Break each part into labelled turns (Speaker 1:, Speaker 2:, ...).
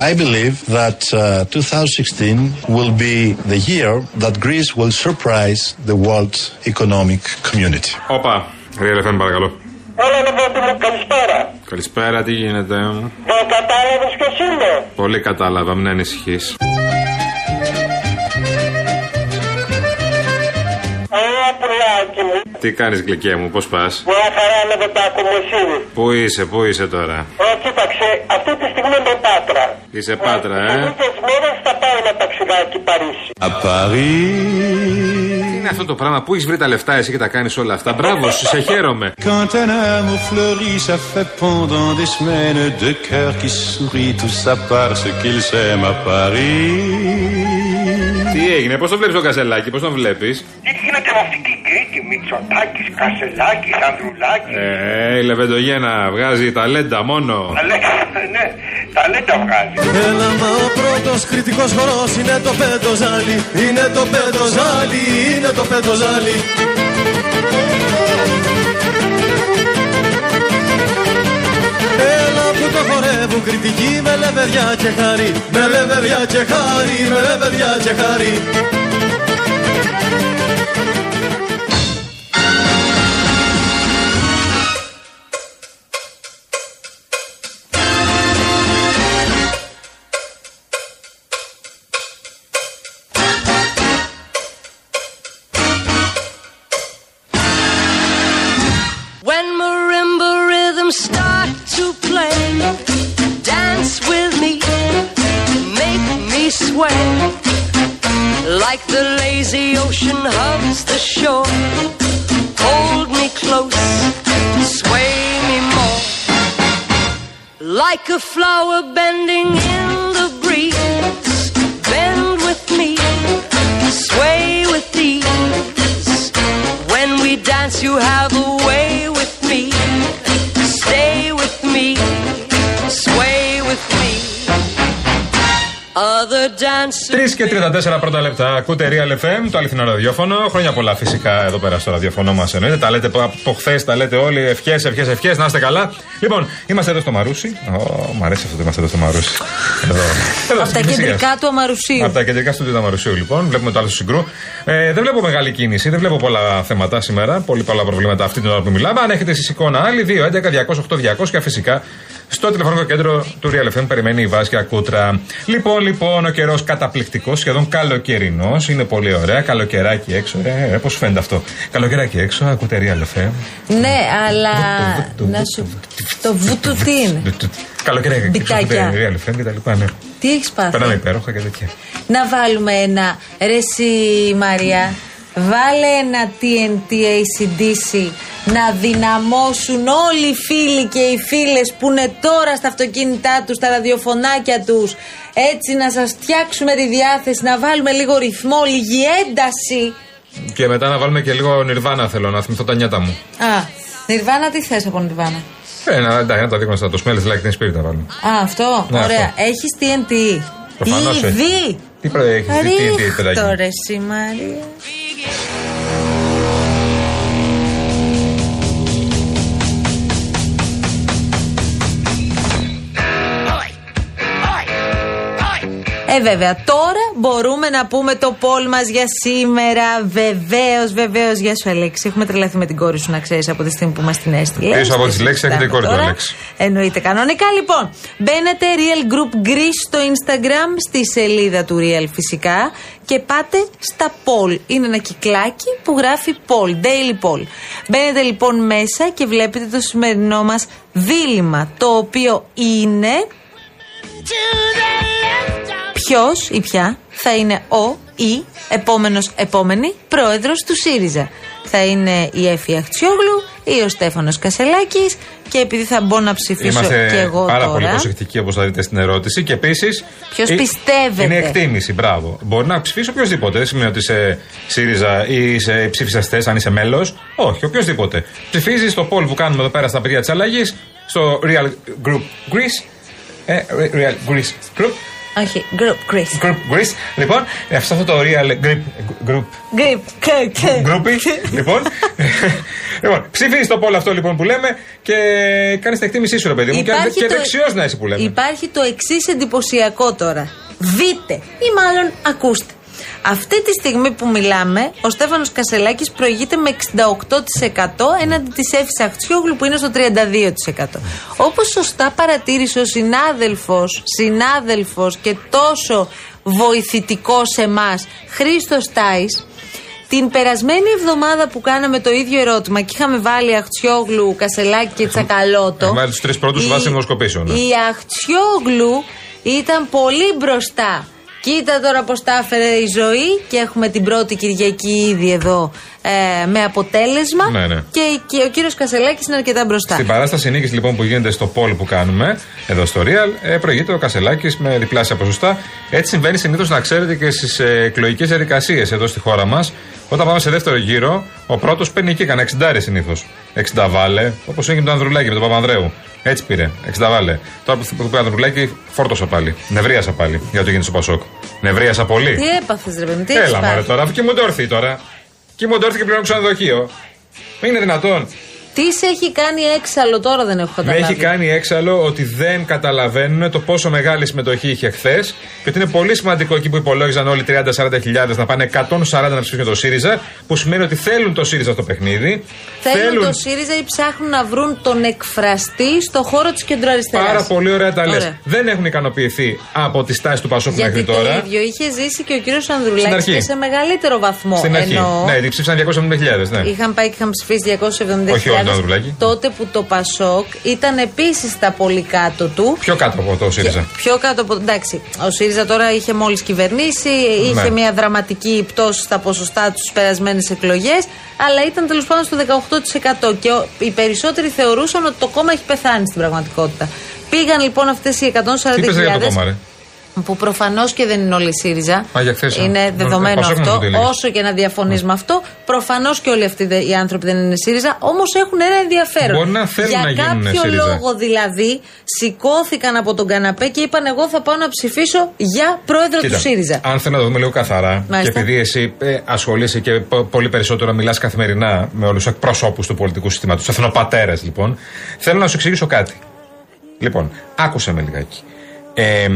Speaker 1: I believe that uh, 2016 will be the year that Greece will surprise the world economic community.
Speaker 2: Όπα, Real FM παρακαλώ.
Speaker 3: Έλα λοιπόν μου καλησπέρα.
Speaker 2: Καλησπέρα, τι γίνεται;
Speaker 3: Δεν κατάλαβες ποιος είμαι.
Speaker 2: Πολύ κατάλαβα, μην ανησυχείς.
Speaker 3: Πουλάκι μου.
Speaker 2: Τι κάνεις γλυκέ μου, πώς πας;
Speaker 3: Μια χαρά με δεν τα ακούμε εσύ.
Speaker 2: Πού είσαι, πού είσαι τώρα;
Speaker 3: Ε, κοίταξε, αυτή τη στιγμή είμαι Πάτρα.
Speaker 2: Είσαι Πάτρα, ε;
Speaker 3: Λίγες μέρες θα πάω ένα ταξιδάκι Παρίσι.
Speaker 2: Τι είναι αυτό το πράγμα, πού έχεις βρει τα λεφτά εσύ και τα κάνεις όλα αυτά; Μπράβο, σου, σε χαίρομαι.
Speaker 4: Quand un amour fleurit, ça fait pendant des semaines deux cœurs qui sourient, tout ça parce qu'ils s'aiment à Paris.
Speaker 2: Τι έγινε, πώς το βλέπεις το κασελάκι, πώς τον βλέπεις;
Speaker 3: Τι γίνεται με αυτή την Κρήτη, Μητσοτάκης, Κασελάκης, Ανδρουλάκης.
Speaker 2: Ε, η Λεβεντογένα βγάζει ταλέντα μόνο.
Speaker 3: Αλέξα, ναι, ταλέντα βγάζει.
Speaker 5: Έλα μα ο πρώτος κριτικός χορός είναι το πέντοζάλι Είναι το πέντοζάλι, είναι το πέντοζάλι Έλα που το χορεύουν κριτικοί με λεβεδιά και χάρη Με λεβεδιά και χάρη, με λεβεδιά και χάρη
Speaker 6: a flower bending in the breeze, bend with me, sway with ease. When we dance, you have a way with me. Stay with me, sway with me. Other.
Speaker 2: 3 και 34 πρώτα λεπτά. Ακούτε Real FM, το αληθινό ραδιόφωνο. Χρόνια πολλά φυσικά εδώ πέρα στο ραδιόφωνο μας εννοείται. Τα λέτε από χθες, τα λέτε όλοι. Ευχές, ευχές, ευχές. Να είστε καλά. Λοιπόν, είμαστε εδώ στο Μαρούσι. Ω, μ' αρέσει αυτό το είμαστε εδώ στο Μαρούσι. Εδώ. εδώ
Speaker 7: Από τα
Speaker 2: στην
Speaker 7: κεντρικά Πλησία. του Αμαρουσίου.
Speaker 2: Από τα κεντρικά στούντιο του Αμαρουσίου, λοιπόν. Βλέπουμε το άλλο του συγκρού. Ε, δεν βλέπω μεγάλη κίνηση, δεν βλέπω πολλά θέματα σήμερα. Πολύ πολλά προβλήματα αυτή την ώρα που μιλάμε. Αν έχετε εσείς εικόνα άλλη, 2, 11, 200, 8, 200 και φυσικά στο τηλεφωνικό κέντρο του Real FM περιμένει η Βάσκια Κούτρα. Λοιπόν, λοιπόν, ο καιρός καταπληκτικός, σχεδόν καλοκαιρινός. Είναι πολύ ωραία. Καλοκαιράκι έξω. Ε, ε, πώς φαίνεται αυτό. Καλοκαιράκι έξω, ακούτε Real FM.
Speaker 7: Ναι, αλλά. Να σου. Το βούτου τι είναι;
Speaker 2: Καλοκαιράκι έξω,
Speaker 7: Μπιτάκια.
Speaker 2: ακούτε Real FM και τα λοιπά, ναι.
Speaker 7: Τι έχεις πάθει;
Speaker 2: Περνάμε υπέροχα και τέτοια.
Speaker 7: Να βάλουμε ένα. Ρε εσύ, Μαρία. Βάλε ένα TNT ACDC να δυναμώσουν όλοι οι φίλοι και οι φίλες που είναι τώρα στα αυτοκίνητά τους, στα ραδιοφωνάκια τους έτσι να σας φτιάξουμε τη διάθεση, να βάλουμε λίγο ρυθμό, λίγη ένταση
Speaker 2: Και μετά να βάλουμε και λίγο νιρβάνα θέλω να θυμηθώ τα νιάτα μου.
Speaker 7: Α, Νιρβάνα τι θες από Νιρβάνα
Speaker 2: Ε, να, εντάξει, να τα δείχνω στα το smells like teen spirit να βάλουμε.
Speaker 7: Α, αυτό,
Speaker 2: Ναι,
Speaker 7: ωραία.
Speaker 2: αυτό.
Speaker 7: Έχεις TNT
Speaker 2: Προφανώς έχει.
Speaker 7: Ήδη
Speaker 2: Τι πρέπει έχεις δει, τι, τι, παιδάκι.
Speaker 7: Ρίχτω
Speaker 2: μου.
Speaker 7: ρε εσύ Μαρία Ε, βέβαια, τώρα μπορούμε να πούμε το πόλ μας για σήμερα. Βεβαίως, βεβαίως. Γεια σου, Αλέξη. Έχουμε τρελαθεί με την κόρη σου, να ξέρεις από τη στιγμή που μας την έστειλες.
Speaker 2: Πίσω από τις
Speaker 7: Στη
Speaker 2: λέξεις έχετε
Speaker 7: συζητάμε
Speaker 2: κόρη του,
Speaker 7: τώρα.
Speaker 2: Αλέξη.
Speaker 7: Εννοείται κανονικά. Λοιπόν, μπαίνετε Real Group Greece στο Instagram, στη σελίδα του Real φυσικά και πάτε στα poll. Είναι ένα κυκλάκι που γράφει poll, daily poll. Μπαίνετε λοιπόν μέσα και βλέπετε το σημερινό μας δίλημα, το οποίο είναι ποιος ή ποια θα είναι ο ή επόμενος επόμενη πρόεδρος του ΣΥΡΙΖΑ. Θα είναι η Εφη Αχτσιόγλου ή ο Στέφανος Κασελάκης και επειδή θα μπω να ψηφίσω
Speaker 2: Είμαστε
Speaker 7: και εγώ
Speaker 2: πάρα
Speaker 7: τώρα.
Speaker 2: πολύ προσεκτικοί όπως θα δείτε στην ερώτηση και επίσης.
Speaker 7: Ποιος πιστεύετε;
Speaker 2: Είναι εκτίμηση, μπράβο. Μπορεί να ψηφίσει οποιοδήποτε. Δεν σημαίνει ότι είσαι ΣΥΡΙΖΑ ή είσαι ψήφισα θες, αν είσαι μέλος. Όχι, οποιοδήποτε. Ψηφίζεις στο poll που κάνουμε εδώ πέρα στα παιδιά της αλλαγής, στο Real Group Greece. Ε, Real Greece Group.
Speaker 7: Όχι, group, Greece.
Speaker 2: Group Greece. Λοιπόν, ε, αυτό αυτό το real group. group
Speaker 7: Group. Κα- κα-
Speaker 2: Γκρούπι. λοιπόν. λοιπόν, ψηφίζει το πόλο αυτό λοιπόν που λέμε και κάνεις την εκτίμησή σου, ρε παιδί μου. Και,
Speaker 7: Υπάρχει
Speaker 2: και
Speaker 7: το-
Speaker 2: δεξιός να είσαι που λέμε.
Speaker 7: Υπάρχει το εξής εντυπωσιακό τώρα. Δείτε ή μάλλον ακούστε. Αυτή τη στιγμή που μιλάμε, ο Στέφανος Κασελάκης προηγείται με 68% έναντι της Εύη Αχτσιόγλου που είναι στο 32%. Όπως σωστά παρατήρησε ο συνάδελφος, συνάδελφος και τόσο βοηθητικός σε εμάς, Χρήστος Τάις, την περασμένη εβδομάδα που κάναμε το ίδιο ερώτημα και είχαμε βάλει Αχτσιόγλου, Κασελάκη και Τσακαλώτο.
Speaker 2: έχουμε βάλει τους τρεις πρώτους
Speaker 7: η-
Speaker 2: βάσει δημοσκοπήσεων, ναι.
Speaker 7: Η Αχτσιόγλου ήταν πολύ μπροστά. Κοίτα τώρα πώς τα έφερε η ζωή και έχουμε την πρώτη Κυριακή ήδη εδώ ε, με αποτέλεσμα.
Speaker 2: Ναι, ναι.
Speaker 7: Και, και ο κύριος Κασελάκης είναι αρκετά μπροστά.
Speaker 2: Στην παράσταση νίκης λοιπόν που γίνεται στο πόλ που κάνουμε, εδώ στο Real, ε, προηγείται ο Κασελάκης με διπλάσια ποσοστά. Έτσι συμβαίνει συνήθως να ξέρετε και στις ε, εκλογικές διαδικασίες εδώ στη χώρα μας. Όταν πάμε σε δεύτερο γύρο, ο πρώτος παίρνει εκεί κανένα 60 συνήθως. 60 βάλε, όπως έγινε με τον Ανδρουλάκη, με τον Παπανδρέου. Έτσι πήρε, 60 βάλε. Τώρα που που πήρε ο Ανδρουλάκη, φόρτωσα πάλι. Νευρίασα πάλι για το γίνεται στο Πασόκ. Νευρίασα πολύ.
Speaker 7: Τι έπαθες, ρε παιδί μου, τι έχεις
Speaker 2: Έλα μωρέ
Speaker 7: πάθει;
Speaker 2: τώρα, αφού και μου το έρθει τώρα. Και μου το έρθει και πλέον ξενοδοχείο. Μην είναι δυνατόν.
Speaker 7: Τι σε έχει κάνει έξαλλο τώρα δεν έχω
Speaker 2: Με
Speaker 7: καταλάβει.
Speaker 2: έχει κάνει έξαλλο ότι δεν καταλαβαίνουν το πόσο μεγάλη συμμετοχή είχε χθες και ότι είναι πολύ σημαντικό εκεί που υπολόγιζαν όλοι 30-40 χιλιάδες να πάνε 140 να ψηφίσουν το ΣΥΡΙΖΑ, που σημαίνει ότι θέλουν το ΣΥΡΙΖΑ στο παιχνίδι.
Speaker 7: Θέλουν το ΣΥΡΙΖΑ ή ψάχνουν να βρουν τον εκφραστή στο χώρο της κεντροαριστεράς.
Speaker 2: Πάρα πολύ ωραία τα λες.
Speaker 7: Ωραία.
Speaker 2: Δεν έχουν ικανοποιηθεί από τη στάση του Πασόκ
Speaker 7: Γιατί
Speaker 2: μέχρι
Speaker 7: το
Speaker 2: τώρα.
Speaker 7: ίδιο είχε ζήσει και ο κύριος
Speaker 2: Στην
Speaker 7: Ανδρουλάκης
Speaker 2: αρχή.
Speaker 7: και σε μεγαλύτερο βαθμό.
Speaker 2: Στην αρχή.
Speaker 7: Εννοώ,
Speaker 2: Ναι, γιατί ψήφισαν 270.000, ναι.
Speaker 7: Είχαν πάει και είχαν ψηφίσει 270.000.
Speaker 2: Όχι όλοι το Ανδρουλάκη.
Speaker 7: Τότε που το Πασόκ ήταν επίσης στα πολύ κάτω του.
Speaker 2: Πιο κάτω από το ΣΥΡΙΖΑ.
Speaker 7: Και Πιο κάτω από. Εντάξει, ο ΣΥΡΙΖΑ τώρα είχε μόλις κυβερνήσει, είχε
Speaker 2: Ναι.
Speaker 7: μια δραματική πτώση στα ποσοστά τους στις περασμένες εκλογές, αλλά ήταν τέλος πάντων στο 18%. Και ο- οι περισσότεροι θεωρούσαν ότι το κόμμα έχει πεθάνει στην πραγματικότητα. Πήγαν λοιπόν αυτές οι 140.000.
Speaker 2: Τι είπες για το κόμμα, ρε;
Speaker 7: Που προφανώ και δεν είναι όλοι ΣΥΡΙΖΑ.
Speaker 2: Α, για χθες, α.
Speaker 7: είναι
Speaker 2: Ναι,
Speaker 7: δεδομένο
Speaker 2: Πασόκ νομίζω
Speaker 7: αυτό.
Speaker 2: ότι έλεγες.
Speaker 7: Όσο και να διαφωνεί με αυτό, προφανώ και όλοι αυτοί δε- οι άνθρωποι δεν είναι ΣΥΡΙΖΑ. Όμω έχουν ένα ενδιαφέρον.
Speaker 2: Μπορεί να θέλουν
Speaker 7: για
Speaker 2: να γίνουν
Speaker 7: κάποιο
Speaker 2: ΣΥΡΙΖΑ.
Speaker 7: λόγο δηλαδή σηκώθηκαν από τον καναπέ και είπαν: Εγώ θα πάω να ψηφίσω για πρόεδρο του ΣΥΡΙΖΑ.
Speaker 2: Αν θέλω να το δούμε λίγο καθαρά,
Speaker 7: Μάλιστα.
Speaker 2: και επειδή εσύ ε, ασχολείσαι και πο- πολύ περισσότερο μιλά καθημερινά με όλου του εκπροσώπου του πολιτικού συστήματο, του εθνοπατέρε λοιπόν, θέλω να σου εξηγήσω κάτι. Λοιπόν, άκουσε με λιγάκι. Ε,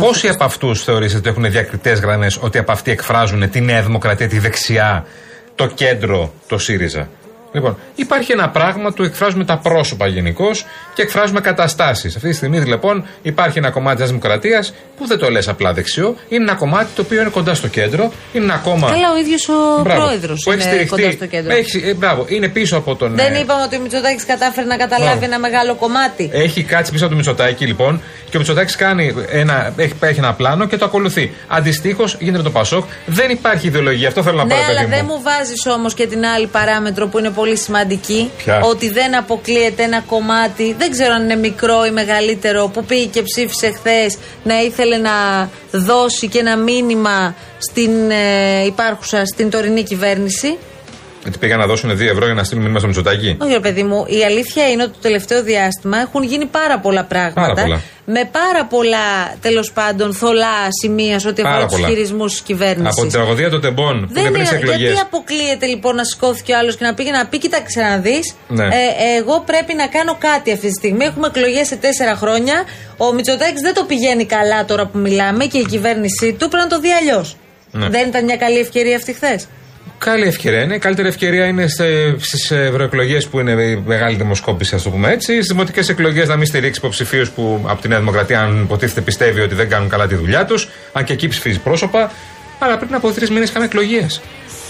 Speaker 2: πόσοι από αυτούς θεωρείτε ότι έχουν διακριτές γραμμές ότι από αυτοί εκφράζουν τη Νέα Δημοκρατία, τη δεξιά, το κέντρο, το ΣΥΡΙΖΑ; Λοιπόν, υπάρχει ένα πράγμα του εκφράζουμε τα πρόσωπα γενικώ και εκφράζουμε καταστάσεις. Αυτή τη στιγμή λοιπόν υπάρχει ένα κομμάτι της Δημοκρατίας που δεν το λες απλά δεξιό, είναι ένα κομμάτι το οποίο είναι κοντά στο κέντρο, είναι ένα κόμμα.
Speaker 7: Καλά, ο ίδιος ο
Speaker 2: Μπράβο,
Speaker 7: πρόεδρος
Speaker 2: που έχει
Speaker 7: είναι
Speaker 2: στηριχτεί.
Speaker 7: κοντά στο κέντρο.
Speaker 2: Έχει, ε, μπράβο, είναι πίσω από τον.
Speaker 7: Δεν
Speaker 2: ε,
Speaker 7: είπαμε ότι ο Μητσοτάκης κατάφερε να καταλάβει
Speaker 2: Μπράβο.
Speaker 7: ένα μεγάλο κομμάτι.
Speaker 2: Έχει κάτσει πίσω από το Μητσοτάκη λοιπόν και ο Μητσοτάκης κάνει ένα, έχει, έχει ένα πλάνο και το ακολουθεί. Αντιστοίχως γίνεται το Πασόκ. Δεν υπάρχει ιδεολογία. Αυτό θέλω να πω,
Speaker 7: Ναι,
Speaker 2: ρε παιδί
Speaker 7: αλλά δεν
Speaker 2: μου.
Speaker 7: μου βάζεις όμως και την άλλη παράμετρο που είναι πολύ σημαντική.
Speaker 2: Ποια;
Speaker 7: Ότι δεν αποκλείεται ένα κομμάτι, δεν ξέρω αν είναι μικρό ή μεγαλύτερο, που πήγε και ψήφισε χθες να ήθελε να δώσει και ένα μήνυμα στην ε, υπάρχουσα, στην τωρινή κυβέρνηση.
Speaker 2: Γιατί πήγαν να δώσουν 2 ευρώ για να στείλουν μήνυμα στο Μητσοτάκη.
Speaker 7: Όχι, ρε παιδί μου, η αλήθεια είναι ότι το τελευταίο διάστημα έχουν γίνει πάρα πολλά πράγματα.
Speaker 2: Πάρα πολλά.
Speaker 7: Με πάρα πολλά τέλος πάντων θολά σημεία σε ό,τι
Speaker 2: Πάρα
Speaker 7: αφορά τους
Speaker 2: πολλά.
Speaker 7: χειρισμούς της κυβέρνησης.
Speaker 2: Από την τραγωδία των τεμπών που είναι
Speaker 7: Δεν
Speaker 2: πριν τις
Speaker 7: είναι,
Speaker 2: εκλογές.
Speaker 7: γιατί αποκλείεται λοιπόν να σηκώθηκε ο άλλος και να πήγε να πει: Κοίταξε να δεις.
Speaker 2: Ναι.
Speaker 7: Ε, εγώ πρέπει να κάνω κάτι αυτή τη στιγμή. Έχουμε εκλογές σε τέσσερα χρόνια. Ο Μητσοτάκης δεν το πηγαίνει καλά τώρα που μιλάμε και η κυβέρνησή του πρέπει να το δει αλλιώς.
Speaker 2: Ναι.
Speaker 7: Δεν ήταν μια καλή ευκαιρία αυτή χθες.
Speaker 2: Καλή ευκαιρία είναι. Η καλύτερη ευκαιρία είναι στις ευρωεκλογές που είναι η μεγάλη δημοσκόπηση, ας το πούμε έτσι. Στις δημοτικές εκλογές να μην στηρίξει υποψηφίους που από τη Νέα Δημοκρατία, αν υποτίθεται, πιστεύει ότι δεν κάνουν καλά τη δουλειά τους. Αν και εκεί ψηφίζει πρόσωπα. Αλλά πριν από τρεις μήνες είχαμε εκλογές.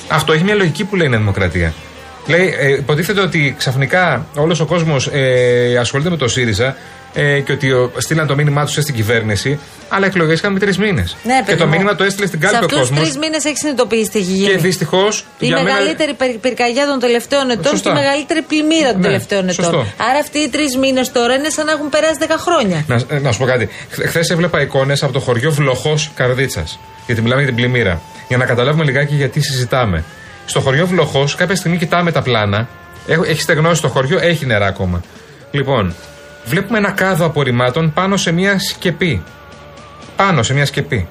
Speaker 2: Αυτό έχει μια λογική που λέει η Νέα Δημοκρατία. Λέει, ε, υποτίθεται ότι ξαφνικά όλος ο κόσμος ε, ασχολείται με το ΣΥΡΙΖΑ ε, και ότι ο, στείλαν το μήνυμά τους στην κυβέρνηση, αλλά εκλογές είχαμε τρεις μήνες.
Speaker 7: Ναι,
Speaker 2: και
Speaker 7: παιδί
Speaker 2: το
Speaker 7: μου.
Speaker 2: μήνυμα το έστειλε στην
Speaker 7: Σε
Speaker 2: κάλπη ο
Speaker 7: αυτούς του
Speaker 2: κόσμος.
Speaker 7: τρεις μήνες έχεις συνειδητοποιήσει τι έχει γίνει.
Speaker 2: Και δυστυχώς.
Speaker 7: Η μεγαλύτερη πυρ- πυρκαγιά των τελευταίων ετών
Speaker 2: Σωστά.
Speaker 7: και η μεγαλύτερη πλημμύρα των
Speaker 2: Ναι,
Speaker 7: τελευταίων ετών.
Speaker 2: σωστό.
Speaker 7: Άρα αυτοί οι τρεις μήνες τώρα είναι σαν να έχουν περάσει 10 χρόνια.
Speaker 2: Να, ε, να σου πω κάτι. Χθες έβλεπα εικόνες από το χωριό Βλοχός Καρδίτσας. Γιατί μιλάμε για την πλημμύρα. Για να καταλάβουμε λιγάκι γιατί συζητάμε. Στο χωριό Βλοχός, κάποια στιγμή κοιτάμε τα πλάνα. Έχ- Έχεις στεγνώσει το χωριό, έχει νερά ακόμα. Λοιπόν, βλέπουμε ένα κάδο απορριμμάτων πάνω σε μια σκεπή. πάνω σε μια σκεπή.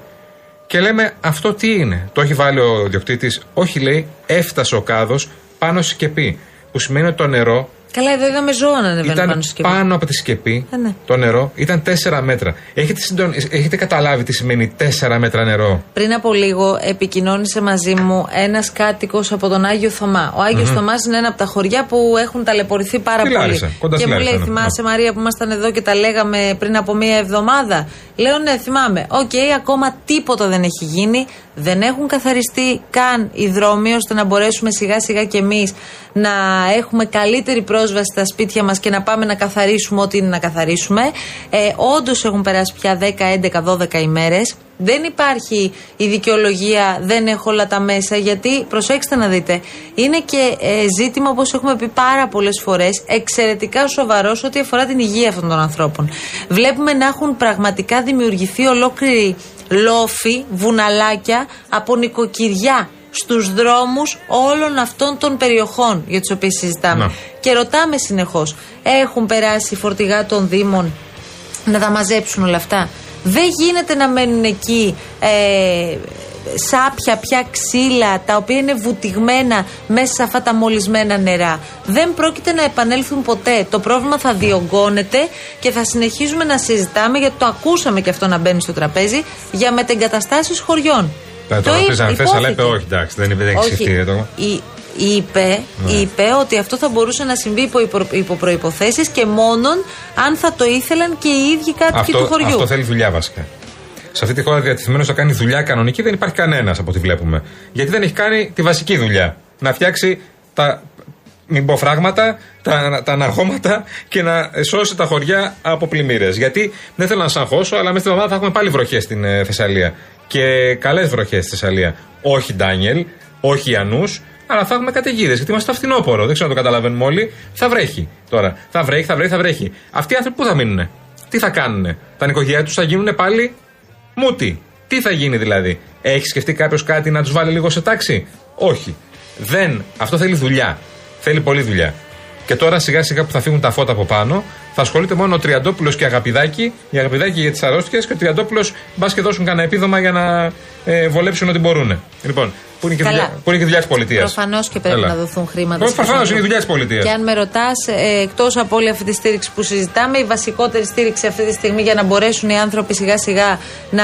Speaker 2: Και λέμε αυτό τι είναι; Το έχει βάλει ο διοκτήτη. Όχι, λέει, έφτασε ο κάδος πάνω στη σκεπή. Που σημαίνει ότι το νερό
Speaker 7: Καλά, εδώ είδαμε ζώα να ανεβαίνουν
Speaker 2: ήταν
Speaker 7: πάνω στη σκεπή.
Speaker 2: πάνω από τη σκεπή.
Speaker 7: Ε, ναι.
Speaker 2: Το νερό ήταν 4 μέτρα. Έχετε, συντον... Έχετε καταλάβει τι σημαίνει 4 μέτρα νερό;
Speaker 7: Πριν από λίγο επικοινώνησε μαζί μου ένας κάτοικος από τον Άγιο Θωμά. Ο Άγιος mm Θωμάς είναι ένα από τα χωριά που έχουν ταλαιπωρηθεί πάρα
Speaker 2: Στη
Speaker 7: πολύ.
Speaker 2: Λάρισα, κοντά
Speaker 7: και
Speaker 2: στη
Speaker 7: μου
Speaker 2: Λάρισα
Speaker 7: λέει,
Speaker 2: είναι.
Speaker 7: θυμάσαι
Speaker 2: Ναι.
Speaker 7: Μαρία που ήμασταν εδώ και τα λέγαμε πριν από μία εβδομάδα; Λέω ναι, θυμάμαι. Οκ, ακόμα τίποτα δεν έχει γίνει. Δεν έχουν καθαριστεί καν οι δρόμοι ώστε να μπορέσουμε σιγά σιγά κι εμείς να έχουμε καλύτερη πρόσβαση στα σπίτια μας και να πάμε να καθαρίσουμε ό,τι είναι να καθαρίσουμε. Ε, Όντως έχουν περάσει πια 10, 11, 12 ημέρες. Δεν υπάρχει η δικαιολογία, δεν έχω όλα τα μέσα, γιατί προσέξτε να δείτε, είναι και ε, ζήτημα, όπως έχουμε πει πάρα πολλές φορές, εξαιρετικά σοβαρό σε ό,τι αφορά την υγεία αυτών των ανθρώπων. Βλέπουμε να έχουν πραγματικά δημιουργηθεί ολόκληροι λόφοι, βουναλάκια από νοικοκυριά στους δρόμους όλων αυτών των περιοχών για τις οποίες συζητάμε.
Speaker 2: Να.
Speaker 7: Και ρωτάμε συνεχώς, έχουν περάσει φορτηγά των Δήμων να τα μαζέψουν όλα αυτά; Δεν γίνεται να μένουν εκεί ε, σάπια, πια ξύλα, τα οποία είναι βουτυγμένα μέσα σε αυτά τα μολυσμένα νερά. Δεν πρόκειται να επανέλθουν ποτέ. Το πρόβλημα θα διωγγώνεται και θα συνεχίζουμε να συζητάμε, γιατί το ακούσαμε και αυτό να μπαίνει στο τραπέζι, για μετεγκαταστάσεις χωριών.
Speaker 2: Θα το
Speaker 7: είπε-
Speaker 2: ρωτήσαμε χθες, αλλά είπε
Speaker 7: υπόθηκε.
Speaker 2: όχι, εντάξει, δεν είπε, δεν έχει
Speaker 7: Όχι.
Speaker 2: σκεφτεί το.
Speaker 7: Εί- Είπε,
Speaker 2: Ναι.
Speaker 7: είπε ότι αυτό θα μπορούσε να συμβεί υπό, υπο, υπό προϋποθέσεις και μόνον αν θα το ήθελαν και οι ίδιοι κάτοικοι
Speaker 2: Αυτό,
Speaker 7: του χωριού.
Speaker 2: αυτό θέλει δουλειά βασικά. Σε αυτή τη χώρα διατεθειμένος να κάνει δουλειά κανονική δεν υπάρχει κανένας από ό,τι βλέπουμε. Γιατί δεν έχει κάνει τη βασική δουλειά. Να φτιάξει τα μην πω φράγματα, τα, τα αναγώματα και να σώσει τα χωριά από πλημμύρες. Γιατί δεν θέλω να σα αγχώσω, αλλά μέσα στην εβδομάδα θα έχουμε πάλι βροχές στην ε, Θεσσαλία. Και καλές βροχές στη Θεσσαλία. Όχι Ντάνιελ, όχι Ιανούς, αλλά θα έχουμε καταιγίδες. Γιατί είμαστε στο φθινόπωρο. Δεν ξέρω αν το καταλαβαίνουμε όλοι. Θα βρέχει τώρα. Θα βρέχει, θα βρέχει, θα βρέχει. Αυτοί οι άνθρωποι πού θα μείνουν, τι θα κάνουν, τα νοικοκυριά τους θα γίνουν πάλι μούτι. Τι θα γίνει δηλαδή, έχει σκεφτεί κάποιος κάτι να τους βάλει λίγο σε τάξη, Όχι. Δεν. Αυτό θέλει δουλειά. Θέλει πολλή δουλειά. Και τώρα σιγά σιγά που θα φύγουν τα φώτα από πάνω, θα ασχολείται μόνο ο Τριαντόπουλος και Αγαπηδάκη, η Αγαπηδάκη για τις αρρώστιες και ο Τριαντόπουλος μπας και δώσουν κανένα επίδομα για να ε, βολέψουν ό,τι μπορούν. Λοιπόν, που είναι και
Speaker 7: Καλά.
Speaker 2: δουλειά, που είναι και δουλειά της πολιτείας.
Speaker 7: Προφανώς και πρέπει να δοθούν χρήματα. στους
Speaker 2: Προφανώ είναι η
Speaker 7: ανθρώπους.
Speaker 2: δουλειά της πολιτείας.
Speaker 7: Και αν με ρωτάς, ε, εκτός από όλη αυτή τη στήριξη που συζητάμε, η βασικότερη στήριξη αυτή τη στιγμή για να μπορέσουν οι άνθρωποι σιγά σιγά να,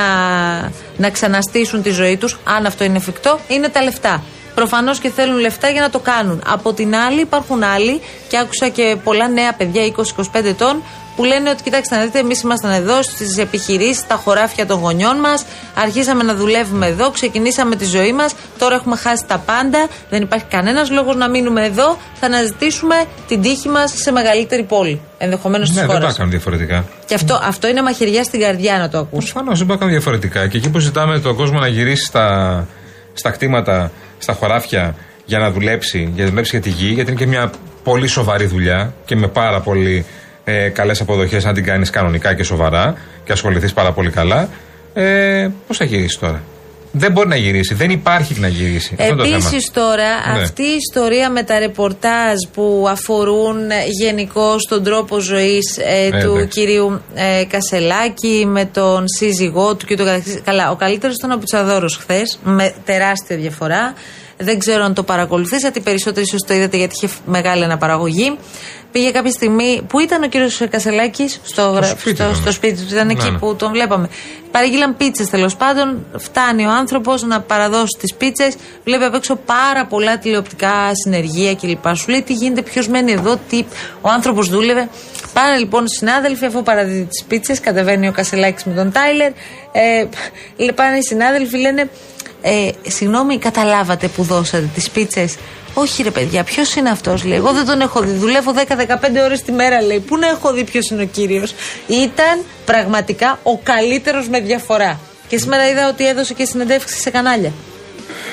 Speaker 7: να ξαναστήσουν τη ζωή τους, αν αυτό είναι εφικτό, είναι τα λεφτά. Προφανώς και θέλουν λεφτά για να το κάνουν. Από την άλλη, υπάρχουν άλλοι, και άκουσα και πολλά νέα παιδιά 20-25 ετών, που λένε ότι κοιτάξτε να δείτε, εμείς ήμασταν εδώ στις επιχειρήσεις, στα χωράφια των γονιών μας, αρχίσαμε να δουλεύουμε εδώ, ξεκινήσαμε τη ζωή μας, τώρα έχουμε χάσει τα πάντα, δεν υπάρχει κανένας λόγος να μείνουμε εδώ, θα αναζητήσουμε την τύχη μας σε μεγαλύτερη πόλη, ενδεχομένως της
Speaker 2: Ναι, δεν
Speaker 7: χώρας.
Speaker 2: τα κάνουν διαφορετικά.
Speaker 7: Και αυτό, αυτό είναι μαχαιριά στην καρδιά να το ακούσει.
Speaker 2: Προφανώς δεν μπορεί να κάνουν διαφορετικά. Και εκεί που ζητάμε τον κόσμο να γυρίσει στα, στα κτήματα, στα χωράφια για να δουλέψει, για να δουλέψει για τη γη, γιατί είναι και μια πολύ σοβαρή δουλειά και με πάρα πολύ ε, καλές αποδοχές αν την κάνεις κανονικά και σοβαρά και ασχοληθείς πάρα πολύ καλά. Ε, Πώς θα γυρίσεις τώρα; Δεν μπορεί να γυρίσει. Δεν υπάρχει να γυρίσει. Αυτό είναι το θέμα.
Speaker 7: Επίση τώρα,
Speaker 2: Ναι.
Speaker 7: αυτή η ιστορία με τα ρεπορτάζ που αφορούν γενικώ τον τρόπο ζωής
Speaker 2: Ε,
Speaker 7: του
Speaker 2: εντάξει.
Speaker 7: κυρίου ε, Κασελάκη με τον σύζυγό του και το καθεξής. Καλά, ο καλύτερος ήταν ο Πιτσαδόρο χθες, με τεράστια διαφορά. Δεν ξέρω αν το παρακολουθήσατε, οι περισσότεροι ίσως το είδατε γιατί είχε μεγάλη αναπαραγωγή. Πήγε κάποια στιγμή. Πού ήταν ο κύριος Κασελάκης, στο, γρα-
Speaker 2: σπίτι
Speaker 7: στο,
Speaker 2: ήταν.
Speaker 7: στο σπίτι του, ήταν
Speaker 2: Ναι,
Speaker 7: εκεί
Speaker 2: ναι.
Speaker 7: που τον βλέπαμε. Παρήγγειλαν πίτσες τέλος πάντων. Φτάνει ο άνθρωπος να παραδώσει τις πίτσες. Βλέπει απ' έξω πάρα πολλά τηλεοπτικά συνεργεία κλπ. Σου λέει τι γίνεται, ποιος μένει εδώ, τι. Ο άνθρωπος δούλευε. Πάνε λοιπόν οι συνάδελφοι, αφού παραδίδει τις πίτσες, κατεβαίνει ο Κασελάκης με τον Τάιλερ. Ε, πάνε οι συνάδελφοι, λένε. Ε, συγγνώμη, καταλάβατε που δώσατε τις πίτσες. Όχι ρε παιδιά, ποιος είναι αυτός, λέει. Εγώ δεν τον έχω δει. Δουλεύω 10-15 ώρες τη μέρα, λέει. Πού να έχω δει ποιος είναι ο κύριος. Ήταν πραγματικά ο καλύτερος με διαφορά. Και σήμερα είδα ότι έδωσε και συνεντεύξεις σε κανάλια.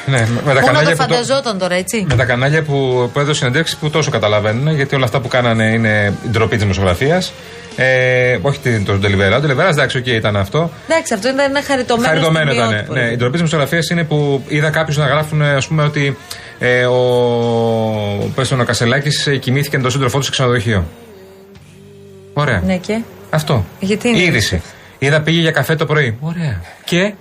Speaker 2: Ναι, με- με τα
Speaker 7: Πού να
Speaker 2: κανάλια
Speaker 7: το
Speaker 2: που το-
Speaker 7: φανταζόταν τώρα, έτσι.
Speaker 2: Με τα κανάλια που, που έδωσε συνεντεύξεις που τόσο καταλαβαίνουν, γιατί όλα αυτά που κάνανε είναι η ντροπή της δημοσιογραφίας. Ε, όχι την- τον ντελιβερά. Ο ντελιβεράς, εντάξει, οκ, ήταν αυτό.
Speaker 7: Εντάξει, αυτό ήταν ένα χαριτωμένο.
Speaker 2: Χαριτωμένο ήταν.
Speaker 7: στιγμιότυπο,
Speaker 2: Ναι.
Speaker 7: ρε
Speaker 2: Η
Speaker 7: παιδί.
Speaker 2: ντροπή της δημοσιογραφίας είναι που είδα κάποιους να γράφουν, ας πούμε, ότι ε, ο, πες τον, ο Κασελάκης κοιμήθηκε με τον σύντροφό του σε ξενοδοχείο. Ωραία.
Speaker 7: Ναι, και;
Speaker 2: Αυτό.
Speaker 7: Γιατί είναι;
Speaker 2: Η είδηση. Είδα πήγε για καφέ το πρωί. Ωραία. Και.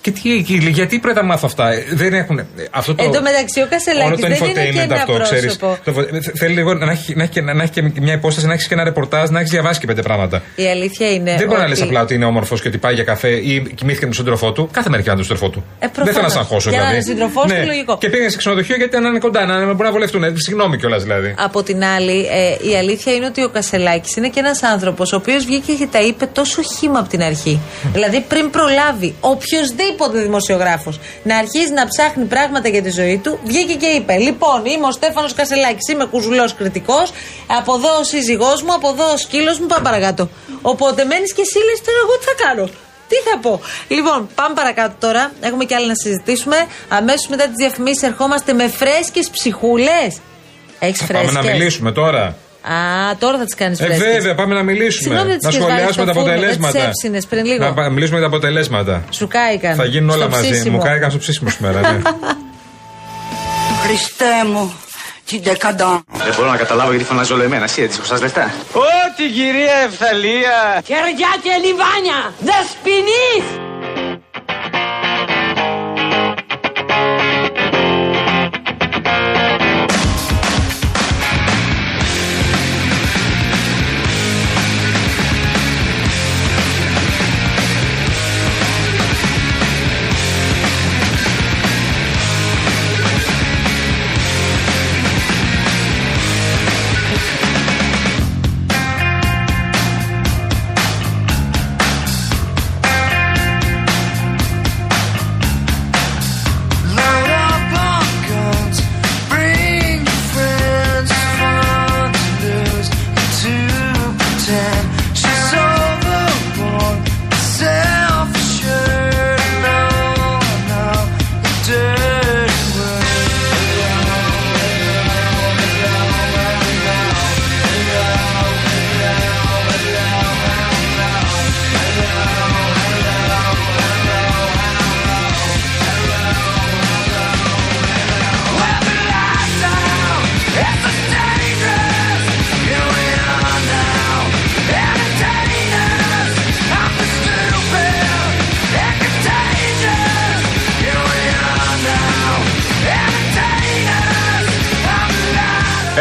Speaker 2: Και τι, και γιατί πρέπει να μάθω αυτά; Ε, Δεν έχουν. ε, Αυτό το,
Speaker 7: Εν τω μεταξύ, ο
Speaker 2: όλο
Speaker 7: Κασελάκη
Speaker 2: το
Speaker 7: δεν είναι και
Speaker 2: infotainment
Speaker 7: ένα
Speaker 2: αυτό, ξέρεις.
Speaker 7: πρόσωπο.
Speaker 2: Το, θε- θέλει λίγο να έχει, να, έχει, και- να έχει και μια υπόσταση, να έχεις και ένα ρεπορτάζ, να έχεις διαβάσει και πέντε πράγματα.
Speaker 7: Η αλήθεια είναι.
Speaker 2: Δεν μπορεί να
Speaker 7: ότι-
Speaker 2: λε απλά ότι είναι όμορφος και ότι πάει για καφέ ή κοιμήθηκε με τον σύντροφό του. Κάθε μέρα κοιμάται με τον σύντροφό του.
Speaker 7: Ε, προφανώς.
Speaker 2: Δεν θέλω να σε αγχώσω
Speaker 7: Για να
Speaker 2: δηλαδή.
Speaker 7: είναι σύντροφός του, λογικό.
Speaker 2: Και πήγαινε σε ξενοδοχείο γιατί να είναι κοντά, να μπορούν να βολευτούν. Ε, Συγγνώμη κιόλας δηλαδή.
Speaker 7: Από την άλλη, ε, η αλήθεια είναι ότι ο Κασελάκης είναι και ένας άνθρωπος ο οποίος βγήκε και τα είπε τόσο χήμα από την αρχή. Δηλαδή, πριν προλάβει οποιοδήποτε δημοσιογράφος να αρχίζει να ψάχνει πράγματα για τη ζωή του, βγήκε και είπε: Λοιπόν, είμαι ο Στέφανος Κασελάκης, είμαι κουζουλός κριτικός, από εδώ ο σύζυγός μου, από εδώ ο σκύλος μου, πάμε παρακάτω. Οπότε μένεις και εσύ λες τώρα, εγώ τι θα κάνω. Τι θα πω. Λοιπόν, πάμε παρακάτω τώρα. Έχουμε και άλλα να συζητήσουμε. Αμέσως μετά τις διαφημίσεις ερχόμαστε με φρέσκες ψυχούλες. Έχεις
Speaker 2: Πάμε να
Speaker 7: φρέσκες;
Speaker 2: μιλήσουμε τώρα.
Speaker 7: Α, τώρα θα τις κάνεις
Speaker 2: Ε,
Speaker 7: φρέσκες.
Speaker 2: βέβαια, πάμε να μιλήσουμε.
Speaker 7: Συγγνώμη, δεν
Speaker 2: να
Speaker 7: τις είχες βάλεις
Speaker 2: σχολιάσουμε τα
Speaker 7: στο φούρνο, δεν τις
Speaker 2: αποτελέσματα.
Speaker 7: έψινες πριν λίγο.
Speaker 2: Να πα- μιλήσουμε για τα αποτελέσματα.
Speaker 7: Σου κάηκαν.
Speaker 2: Θα γίνουν
Speaker 7: Στο
Speaker 2: όλα μαζί.
Speaker 7: ψήσιμο.
Speaker 2: Μου κάηκαν στο ψήσιμο σήμερα. Ναι.
Speaker 8: Χριστέ μου, την δεκαντά.
Speaker 9: Δεν μπορώ να καταλάβω γιατί φωνάζει όλο εμένα. Εσύ έτσι χρωστάς λεφτά.
Speaker 5: Ό,τι κυρία Ευθαλία.
Speaker 6: Κεριά και λιβάνια, δεσποινείς!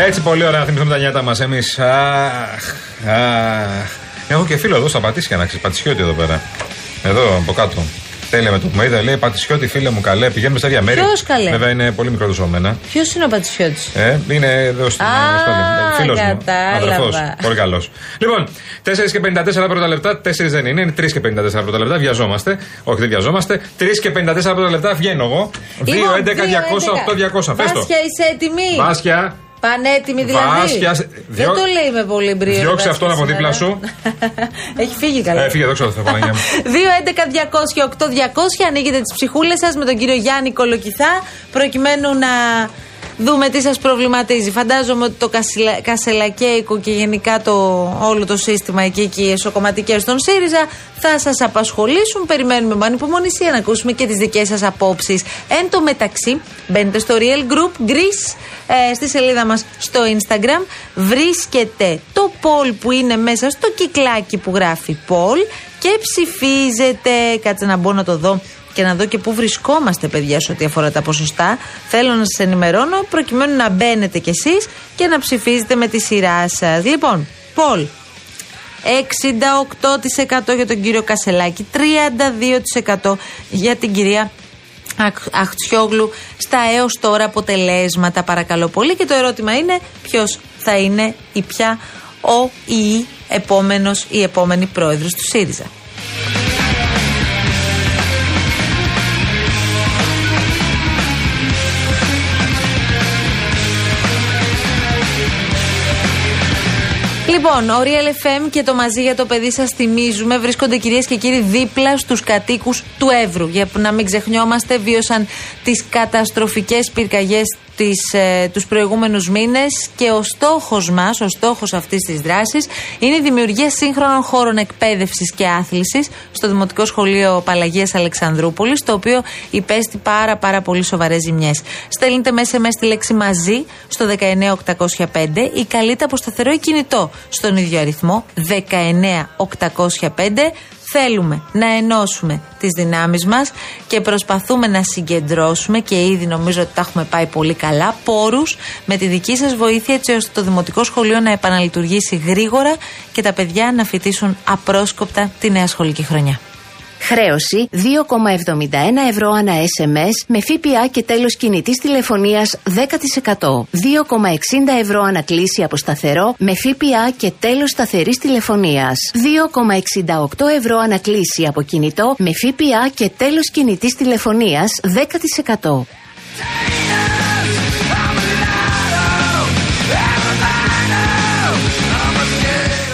Speaker 2: Έτσι πολύ ωραία θυμηθούμε τα νιάτα μας εμείς. Αχ, αχ. Έχω και φίλο εδώ στα Πατήσια να ξέρεις. Πατησιώτη εδώ πέρα. Εδώ από κάτω. Τέλεια με το που με είδε, λέει Πατησιώτη, φίλε μου, καλέ. Πηγαίνουμε στα ίδια μέρη.
Speaker 7: Ποιος, καλέ;
Speaker 2: Βέβαια είναι πολύ μικρό του από μένα.
Speaker 7: Ποιος είναι ο Πατσιώτη.
Speaker 2: Ε, είναι εδώ στην
Speaker 7: Α,
Speaker 2: Φίλος μου.
Speaker 7: κατάλαβα.
Speaker 2: Αδερφός. Πολύ καλός. Λοιπόν, 4 και 54 πρώτα λεπτά, 4 δεν είναι, είναι 3 και 54 πρώτα λεπτά. Βιαζόμαστε. Όχι, δεν βιαζόμαστε. 3 και 54 πρώτα λεπτά βγαίνω εγώ. 2, 11, 200, 8, 200. Πες το.
Speaker 7: Βάσια, είσαι έτοιμη;
Speaker 2: Βάσια,
Speaker 7: Πανέτοιμη δηλαδή.
Speaker 2: Βάσια,
Speaker 7: Δεν
Speaker 2: διώ-
Speaker 7: το λέει με πολύ μπρίο.
Speaker 2: διώξε
Speaker 7: Βάσια
Speaker 2: αυτόν από
Speaker 7: σήμερα.
Speaker 2: δίπλα σου.
Speaker 7: Έχει φύγει καλά.
Speaker 2: Ε, φύγε εδώ ξέρω, Παναγία μου.
Speaker 7: 2-11-200-8-200 ανοίγετε τις ψυχούλες σας με τον κύριο Γιάννη Κολοκυθά προκειμένου να δούμε τι σας προβληματίζει. Φαντάζομαι ότι το κασιλα- κασελακέικο και γενικά το, όλο το σύστημα εκεί και οι εσωκομματικές των ΣΥΡΙΖΑ θα σας απασχολήσουν. Περιμένουμε με ανυπομονησία να ακούσουμε και τις δικές σας απόψεις. Εν τω μεταξύ, μπαίνετε στο Real Group Greece ε, στη σελίδα μας στο Instagram βρίσκεται το poll που είναι μέσα στο κυκλάκι που γράφει poll και ψηφίζετε. Κάτσε να μπω να το δω και να δω και πού βρισκόμαστε, παιδιά, σε ό,τι αφορά τα ποσοστά. Θέλω να σας ενημερώνω προκειμένου να μπαίνετε κι εσείς και να ψηφίζετε με τη σειρά σας. Λοιπόν, poll. 68% για τον κύριο Κασελάκη, 32% για την κυρία Αχ- Αχτσιόγλου στα έως τώρα αποτελέσματα παρακαλώ πολύ και το ερώτημα είναι ποιος θα είναι ή ποια ο ή η επόμενος ή η επόμενη πρόεδρος του ΣΥΡΙΖΑ. Λοιπόν, ο Real FM και το μαζί για το παιδί σας θυμίζουμε βρίσκονται κυρίες και κύριοι δίπλα στους κατοίκους του Εύρου. Για να μην ξεχνιόμαστε, βίωσαν τις καταστροφικές πυρκαγιές ε, τους προηγούμενους μήνες και ο στόχος μας, ο στόχος αυτής της δράσης είναι η δημιουργία σύγχρονων χώρων εκπαίδευσης και άθλησης στο Δημοτικό Σχολείο Παλαγίας Αλεξανδρούπολης, το οποίο υπέστη πάρα πάρα πολύ σοβαρές ζημιές. Στέλνετε μέσα με στη λέξη μαζί στο 19805 ή καλείτε από σταθερό ή κινητό; Στον ίδιο αριθμό 19805. Θέλουμε να ενώσουμε τις δυνάμεις μας και προσπαθούμε να συγκεντρώσουμε και ήδη νομίζω ότι τα έχουμε πάει πολύ καλά πόρους με τη δική σας βοήθεια έτσι ώστε το Δημοτικό Σχολείο να επαναλειτουργήσει γρήγορα και τα παιδιά να φοιτήσουν απρόσκοπτα τη νέα σχολική χρονιά.
Speaker 10: Χρέωση 2,71 ευρώ ανά SMS με ΦΠΑ και τέλος κινητής τηλεφωνίας 10%. 2,60 ευρώ ανακλήση από σταθερό με ΦΠΑ και τέλος σταθερής τηλεφωνίας. 2,68 ευρώ ανακλήση από κινητό με ΦΠΑ και τέλος κινητής τηλεφωνίας 10%.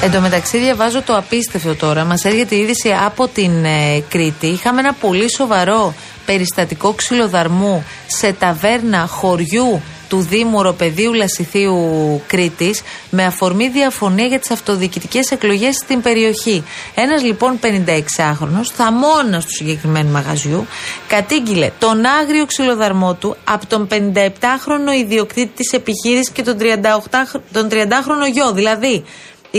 Speaker 7: Εν τω μεταξύ, διαβάζω το απίστευτο τώρα. Μας έρχεται η είδηση από την ε, Κρήτη. Είχαμε ένα πολύ σοβαρό περιστατικό ξυλοδαρμού σε ταβέρνα χωριού του Δήμου Ροπεδίου Λασιθίου Κρήτης με αφορμή διαφωνία για τις αυτοδιοικητικές εκλογές στην περιοχή. Ένας λοιπόν 56χρονο, θαμώνας του συγκεκριμένου μαγαζιού, κατήγγειλε τον άγριο ξυλοδαρμό του από τον 57χρονο ιδιοκτήτη της επιχείρησης και τον, 38, τον 30χρονο γιο. Δηλαδή,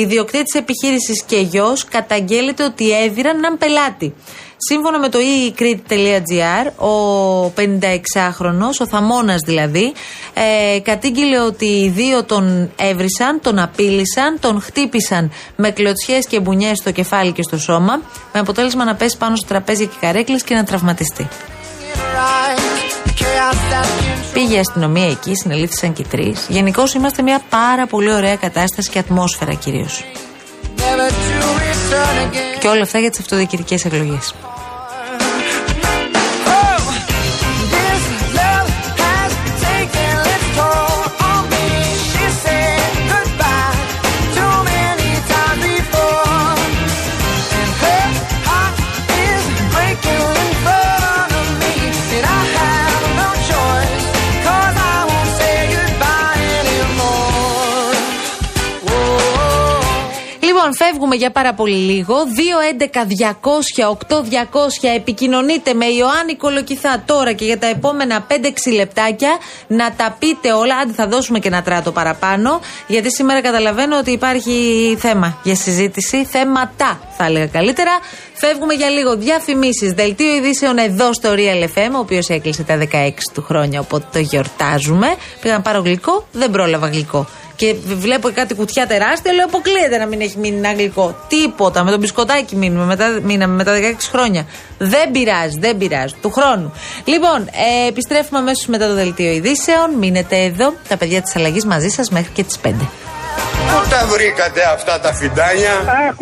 Speaker 7: ιδιοκτήτης επιχείρησης και γιος καταγγέλλεται ότι έδιραν έναν πελάτη. Σύμφωνα με το eCrit.gr, ο 56χρονο, ο Θαμώνας δηλαδή, ε, κατήγγειλε ότι οι δύο τον έβρισαν, τον απείλησαν, τον χτύπησαν με κλωτσιές και μπουνιές στο κεφάλι και στο σώμα, με αποτέλεσμα να πέσει πάνω στο τραπέζι και καρέκλες και να τραυματιστεί. Πήγε η αστυνομία εκεί, συνελήφθησαν και τρεις. Γενικώς είμαστε μια πάρα πολύ ωραία κατάσταση και ατμόσφαιρα κυρίως. Και όλα αυτά για τις αυτοδιοικητικές εκλογές. Λοιπόν, φεύγουμε για πάρα πολύ λίγο. 2.11.200.8.200 επικοινωνείτε με Ιωάννη Κολοκυθά τώρα και για τα επόμενα 5-6 λεπτάκια να τα πείτε όλα. Άντε, θα δώσουμε και ένα τράτο παραπάνω. Γιατί σήμερα καταλαβαίνω ότι υπάρχει θέμα για συζήτηση. Θέματα, θα έλεγα καλύτερα. Φεύγουμε για λίγο. Διαφημίσεις. Δελτίο ειδήσεων εδώ στο Real FM, ο οποίος έκλεισε τα 16 του χρόνια, οπότε το γιορτάζουμε. Πήγα να πάρω γλυκό, δεν πρόλαβα γλυκό και βλέπω κάτι κουτιά τεράστια, λέω αποκλείεται να μην έχει μείνει ένα γλυκό. Τίποτα. Με το μπισκοτάκι μείνουμε μετά, μείναμε μετά 16 χρόνια. Δεν πειράζει, δεν πειράζει. Του χρόνου. Λοιπόν, ε, επιστρέφουμε αμέσως μετά το δελτίο ειδήσεων. Μείνετε εδώ, τα παιδιά της αλλαγής μαζί σας μέχρι και τις 5.
Speaker 3: Πού τα βρήκατε αυτά τα φιντάνια;
Speaker 11: Αχ,